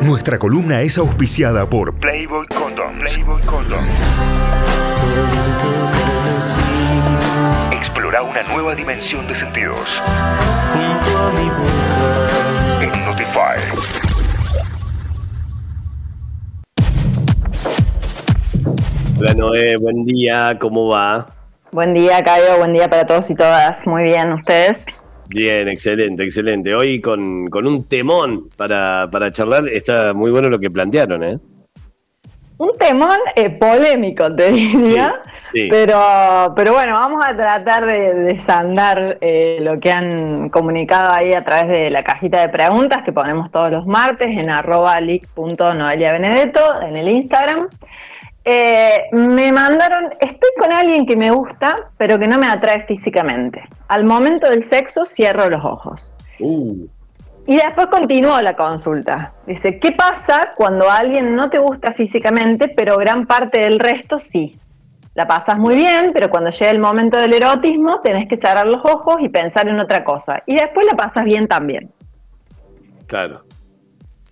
Nuestra columna es auspiciada por Playboy Condom. Playboy Condom. Explora una nueva dimensión de sentidos. Junto a mi boca. En Notify. Hola Noé, buen día, ¿cómo va? Buen día, Caio, buen día para todos y todas. Muy bien, ¿ustedes? Bien, excelente, excelente. Hoy con, con un temón para, para charlar, está muy bueno lo que plantearon, ¿eh? Un temón eh, polémico, te diría. Sí, sí. Pero, pero bueno, vamos a tratar de desandar eh, lo que han comunicado ahí a través de la cajita de preguntas que ponemos todos los martes en arroba leak.noeliabenedetto en el Instagram. Eh, me mandaron, estoy con alguien que me gusta, pero que no me atrae físicamente. Al momento del sexo cierro los ojos. Uh, Y después continuó la consulta. Dice, ¿qué pasa cuando alguien no te gusta físicamente, pero gran parte del resto sí? La pasas muy bien, pero cuando llega el momento del erotismo tenés que cerrar los ojos y pensar en otra cosa. Y después la pasas bien también. claro.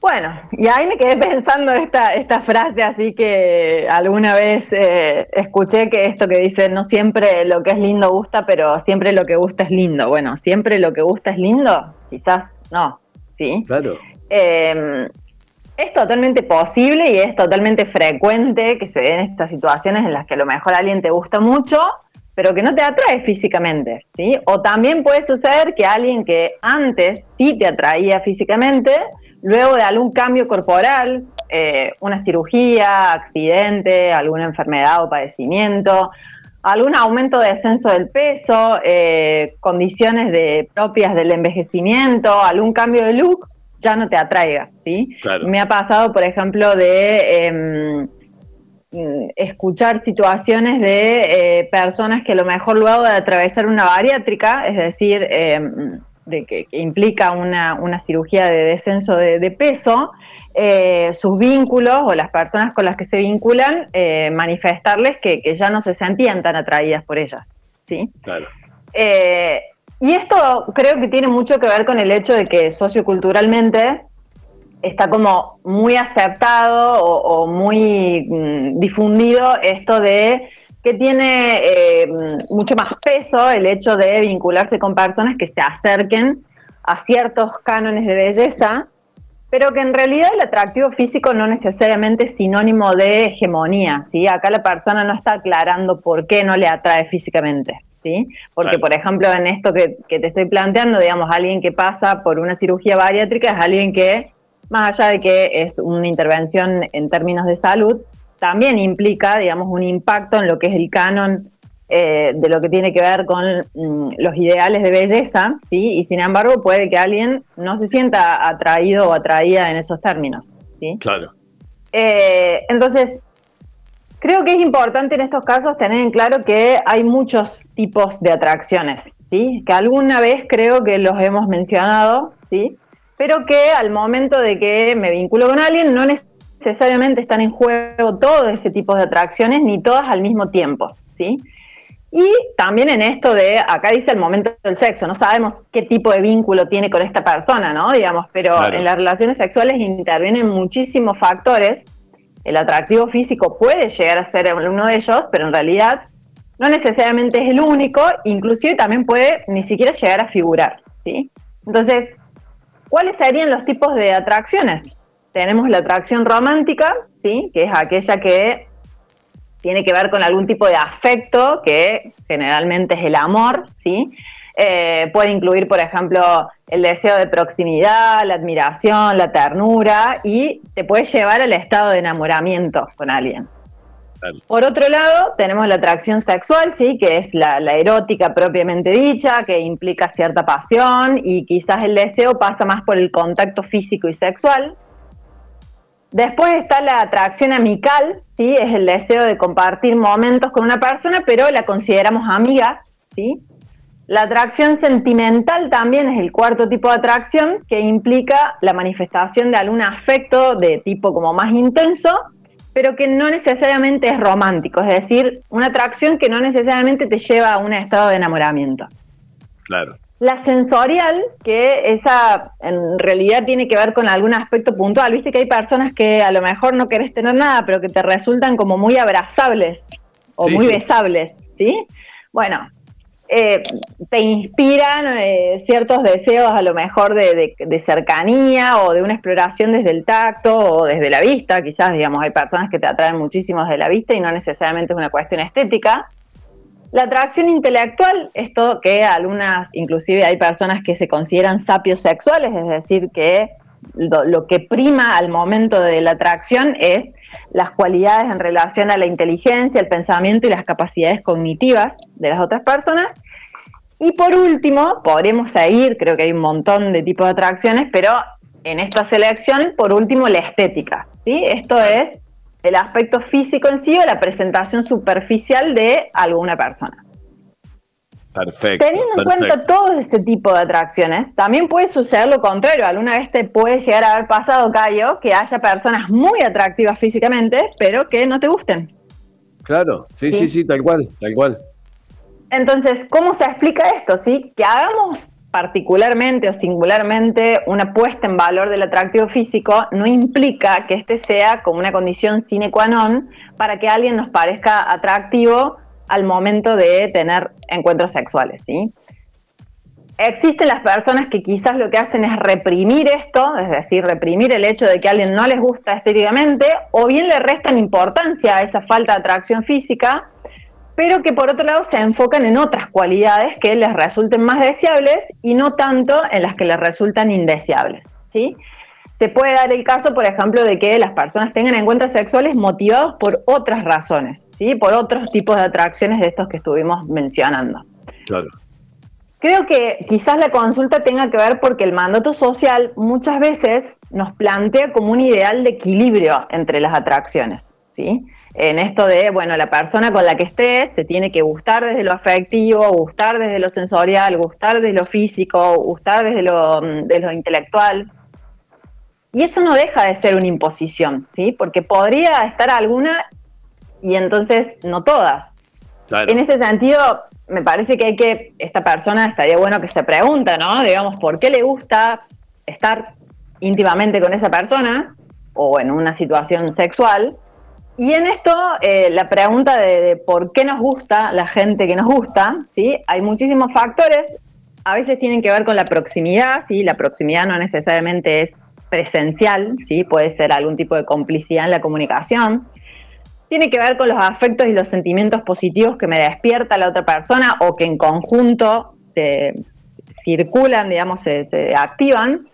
Bueno, y ahí me quedé pensando esta, esta frase así que alguna vez eh, escuché que esto que dice, no siempre lo que es lindo gusta, pero siempre lo que gusta es lindo. Bueno, siempre lo que gusta es lindo, quizás no, ¿sí? Claro. Eh, es totalmente posible y es totalmente frecuente que se den estas situaciones en las que a lo mejor alguien te gusta mucho, pero que no te atrae físicamente, ¿sí? O también puede suceder que alguien que antes sí te atraía físicamente, luego de algún cambio corporal, eh, una cirugía, accidente, alguna enfermedad o padecimiento, algún aumento de descenso del peso, eh, condiciones de, propias del envejecimiento, algún cambio de look, ya no te atraiga, ¿sí? Claro. Me ha pasado, por ejemplo, de em, escuchar situaciones de eh, personas que a lo mejor luego de atravesar una bariátrica, es decir, em, de que, que implica una, una cirugía de descenso de, de peso, eh, sus vínculos o las personas con las que se vinculan, eh, manifestarles que, que ya no se sentían tan atraídas por ellas, ¿sí? Claro. Eh, y esto creo que tiene mucho que ver con el hecho de que socioculturalmente está como muy aceptado o, o muy mm, difundido esto de que tiene eh, mucho más peso el hecho de vincularse con personas que se acerquen a ciertos cánones de belleza, pero que en realidad el atractivo físico no necesariamente es sinónimo de hegemonía, ¿sí? Acá la persona no está aclarando por qué no le atrae físicamente, ¿sí? Porque, Claro. por ejemplo, en esto que, que te estoy planteando, digamos, alguien que pasa por una cirugía bariátrica es alguien que, más allá de que es una intervención en términos de salud, también implica, digamos, un impacto en lo que es el canon eh, de lo que tiene que ver con mm, los ideales de belleza, ¿sí? Y sin embargo puede que alguien no se sienta atraído o atraída en esos términos, ¿sí? Claro. Eh, entonces, creo que es importante en estos casos tener en claro que hay muchos tipos de atracciones, ¿sí? Que alguna vez creo que los hemos mencionado, ¿sí? Pero que al momento de que me vinculo con alguien no necesariamente están en juego todo ese tipo de atracciones ni todas al mismo tiempo, ¿sí? Y también en esto de, acá dice el momento del sexo, no sabemos qué tipo de vínculo tiene con esta persona, ¿no? Digamos, pero Claro. en las relaciones sexuales intervienen muchísimos factores. El atractivo físico puede llegar a ser uno de ellos, pero en realidad no necesariamente es el único, inclusive también puede ni siquiera llegar a figurar, ¿sí? Entonces, ¿cuáles serían los tipos de atracciones? Tenemos la atracción romántica, ¿sí? Que es aquella que tiene que ver con algún tipo de afecto, que generalmente es el amor, ¿sí? Eh, puede incluir, por ejemplo, el deseo de proximidad, la admiración, la ternura, y te puede llevar al estado de enamoramiento con alguien. Claro. Por otro lado, tenemos la atracción sexual, sí, que es la, la erótica propiamente dicha, que implica cierta pasión y quizás el deseo pasa más por el contacto físico y sexual. Después está la atracción amical, ¿sí? es el deseo de compartir momentos con una persona, pero la consideramos amiga. ¿sí? La atracción sentimental también es el cuarto tipo de atracción, que implica la manifestación de algún afecto de tipo como más intenso, pero que no necesariamente es romántico, es decir, una atracción que no necesariamente te lleva a un estado de enamoramiento. Claro. La sensorial, que esa en realidad tiene que ver con algún aspecto puntual. Viste que hay personas que a lo mejor no querés tener nada, pero que te resultan como muy abrazables o muy besables, ¿sí? Bueno, eh, te inspiran eh, ciertos deseos a lo mejor de, de, cercanía o de una exploración desde el tacto o desde la vista, quizás, digamos, hay personas que te atraen muchísimo desde la vista y no necesariamente es una cuestión estética. La atracción intelectual, esto que algunas, inclusive hay personas que se consideran sapios sexuales, es decir, que lo, que prima al momento de la atracción es las cualidades en relación a la inteligencia, el pensamiento y las capacidades cognitivas de las otras personas. Y por último, podremos seguir, creo que hay un montón de tipos de atracciones, pero en esta selección, por último, la estética. ¿sí? Esto es el aspecto físico en sí o la presentación superficial de alguna persona. Perfecto. Teniendo en cuenta todo ese tipo de atracciones, también puede suceder lo contrario. Alguna vez te puede llegar a haber pasado, Cayo, que haya personas muy atractivas físicamente, pero que no te gusten. Claro, sí, sí, sí, tal cual, tal cual. Entonces, ¿cómo se explica esto? ¿sí? Que hagamos particularmente o singularmente una puesta en valor del atractivo físico no implica que este sea como una condición sine qua non para que alguien nos parezca atractivo al momento de tener encuentros sexuales, ¿sí? Existen las personas que quizás lo que hacen es reprimir esto, es decir, reprimir el hecho de que a alguien no les gusta estéticamente, o bien le restan importancia a esa falta de atracción física pero que por otro lado se enfocan en otras cualidades que les resulten más deseables y no tanto en las que les resultan indeseables. ¿sí? Se puede dar el caso, por ejemplo, de que las personas tengan encuentros sexuales motivados por otras razones, ¿sí? por otros tipos de atracciones de estos que estuvimos mencionando. Claro. Creo que quizás la consulta tenga que ver porque el mandato social muchas veces nos plantea como un ideal de equilibrio entre las atracciones. ¿sí? En esto de, bueno, la persona con la que estés te tiene que gustar desde lo afectivo, gustar desde lo sensorial, gustar desde lo físico, gustar desde lo, mm, de lo intelectual. Y eso no deja de ser una imposición, ¿sí? Porque podría estar alguna y entonces no todas. En este sentido, me parece que hay que, esta persona estaría bueno que se pregunta, ¿no? Digamos, ¿por qué le gusta estar íntimamente con esa persona o en una situación sexual? Y en esto, eh, la pregunta de, por qué nos gusta la gente que nos gusta, ¿sí? Hay muchísimos factores, a veces tienen que ver con la proximidad, ¿sí? La proximidad no necesariamente es presencial, ¿sí? Puede ser algún tipo de complicidad en la comunicación. Tiene que ver con los afectos y los sentimientos positivos que me despierta la otra persona o que en conjunto se circulan, digamos, se, se activan.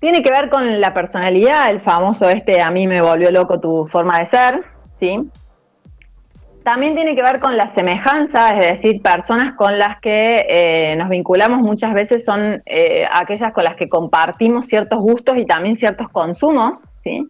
Tiene que ver con la personalidad, el famoso este a mí me volvió loco tu forma de ser, ¿sí? También tiene que ver con la semejanza, es decir, personas con las que eh, nos vinculamos muchas veces son eh, aquellas con las que compartimos ciertos gustos y también ciertos consumos, ¿sí?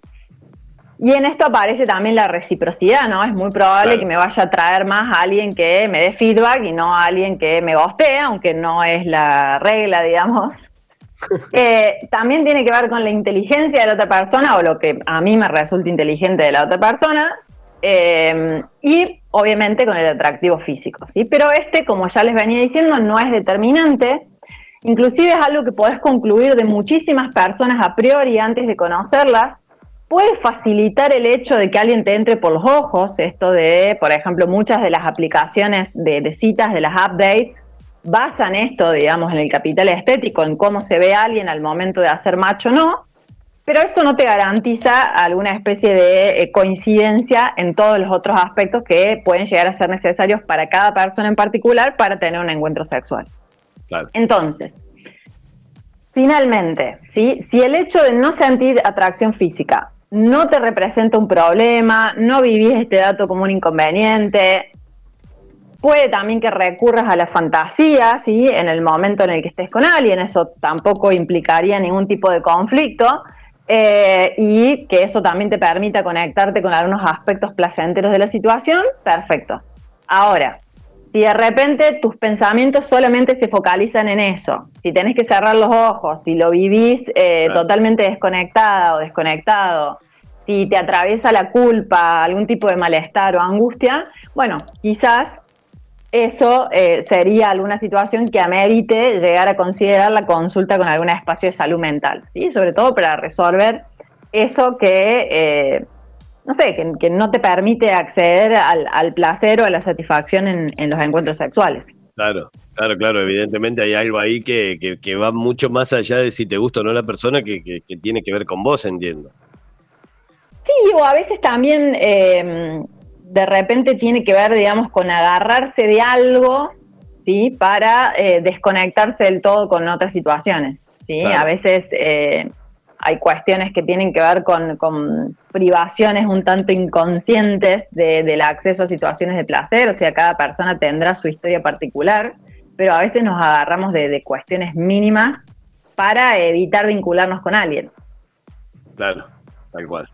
Y en esto aparece también la reciprocidad, ¿no? Es muy probable que me vaya a traer más a alguien que me dé feedback y no a alguien que me gostee, aunque no es la regla, digamos. Eh, también tiene que ver con la inteligencia de la otra persona o lo que a mí me resulta inteligente de la otra persona. Eh, y obviamente con el atractivo físico, ¿sí? Pero este, como ya les venía diciendo, no es determinante. Inclusive es algo que podés concluir de muchísimas personas a priori antes de conocerlas. Puede facilitar el hecho de que alguien te entre por los ojos, esto de, por ejemplo, muchas de las aplicaciones de, de citas, de las updates, basan esto, digamos, en el capital estético, en cómo se ve alguien al momento de hacer macho o no, pero eso no te garantiza alguna especie de eh, coincidencia en todos los otros aspectos que pueden llegar a ser necesarios para cada persona en particular para tener un encuentro sexual. Entonces, finalmente, ¿sí? si el hecho de no sentir atracción física no te representa un problema, no vivís este dato como un inconveniente, Puede también que recurras a la fantasía, ¿sí? En el momento en el que estés con alguien, eso tampoco implicaría ningún tipo de conflicto. Eh, y que eso también te permita conectarte con algunos aspectos placenteros de la situación, perfecto. Ahora, si de repente tus pensamientos solamente se focalizan en eso, si tenés que cerrar los ojos, si lo vivís eh, totalmente desconectada o desconectado, si te atraviesa la culpa, algún tipo de malestar o angustia, bueno, quizás eso eh, sería alguna situación que amerite llegar a considerar la consulta con algún espacio de salud mental, ¿sí? sobre todo para resolver eso que, eh, no sé, que, no te permite acceder al, placer o a la satisfacción en, los encuentros sexuales. Claro, claro, claro, evidentemente hay algo ahí que, va mucho más allá de si te gusta o no la persona que, tiene que ver con vos, entiendo. Sí, o a veces también... Eh, de repente tiene que ver, digamos, con agarrarse de algo, ¿sí? Para eh, desconectarse del todo con otras situaciones, ¿sí? A veces eh, hay cuestiones que tienen que ver con, privaciones un tanto inconscientes del acceso a situaciones de placer, o sea, cada persona tendrá su historia particular, pero a veces nos agarramos de, de cuestiones mínimas para evitar vincularnos con alguien. Claro, tal cual.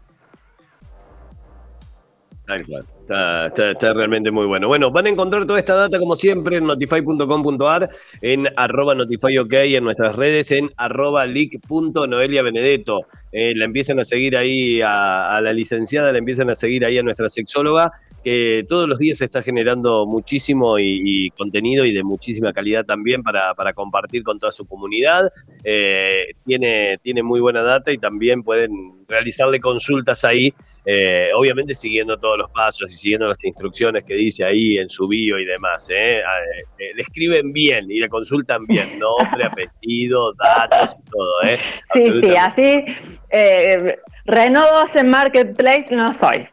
Tal cual. Está, realmente muy bueno. Bueno, van a encontrar toda esta data como siempre en notify.com.ar, en arroba notifyok, en nuestras redes, en arroba leak.noeliabenedetto. Eh, la empiezan a seguir ahí a, la licenciada, la empiezan a seguir ahí a nuestra sexóloga, que todos los días está generando muchísimo y, contenido y de muchísima calidad también para, compartir con toda su comunidad. Eh, tiene, tiene muy buena data y también pueden realizarle consultas ahí, eh, obviamente siguiendo todos los pasos y siguiendo las instrucciones que dice ahí en su bio y demás. ¿eh? le escriben bien y le consultan bien, nombre, apellido, datos y todo. ¿eh? Sí, sí, así eh, Renault en Marketplace no soy.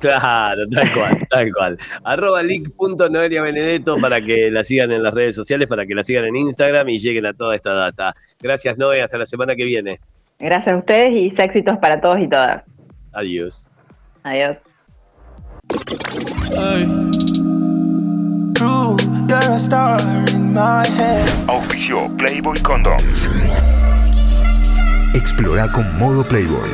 Claro, tal cual, tal cual. Arroba link.noelia Benedetto para que la sigan en las redes sociales, para que la sigan en Instagram y lleguen a toda esta data. Gracias, Noé. Hasta la semana que viene. Gracias a ustedes y éxitos para todos y todas. Adiós. Adiós. Auspicio Playboy Condoms. Explora con modo Playboy.